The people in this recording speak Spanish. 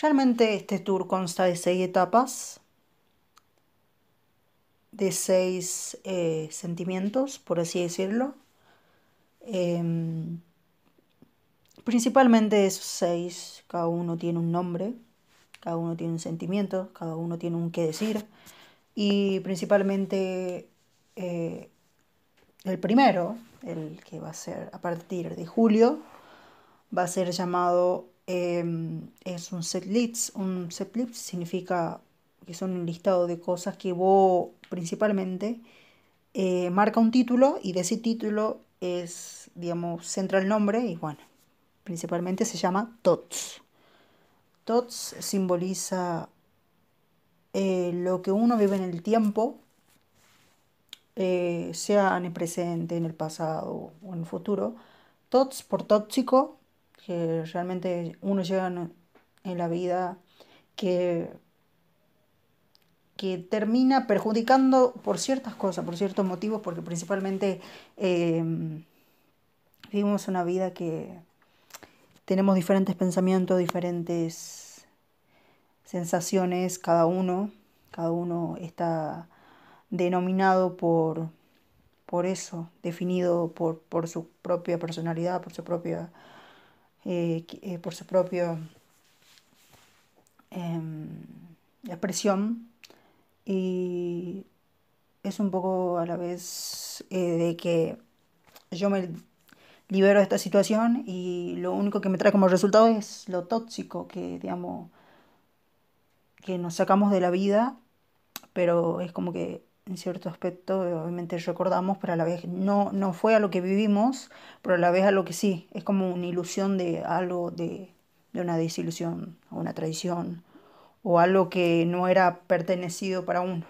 Realmente este tour consta de seis etapas, de seis eh, sentimientos, por así decirlo. Em, principalmente esos seis, cada uno tiene un nombre, cada uno tiene un sentimiento, cada uno tiene un qué decir. Y principalmente eh, el primero, el que va a ser a partir de julio, va a ser llamado Em, es un set list. Un set list significa que son un listado de cosas que vos principalmente eh, marca un título y de ese título es, digamos, centra el nombre y bueno, principalmente se llama TOTS. TOTS simboliza eh, lo que uno vive en el tiempo, eh, sea en el presente, en el pasado o en el futuro. TOTS por tóxico que realmente uno llega en la vida que, que termina perjudicando por ciertas cosas, por ciertos motivos, porque principalmente em, vivimos una vida que tenemos diferentes pensamientos, diferentes sensaciones, cada uno, cada uno está denominado por, por eso, definido por, por su propia personalidad, por su propia eh, eh, por su propia em, expresión. Y es un poco a la vez eh, de que yo me libero de esta situación y lo único que me trae como resultado es lo tóxico que digamos que nos sacamos de la vida pero es como que en cierto aspecto, obviamente recordamos, pero a la vez no, no fue a lo que vivimos, pero a la vez a lo que sí, es como una ilusión de algo, de, de una desilusión, o una traición, o algo que no era pertenecido para uno.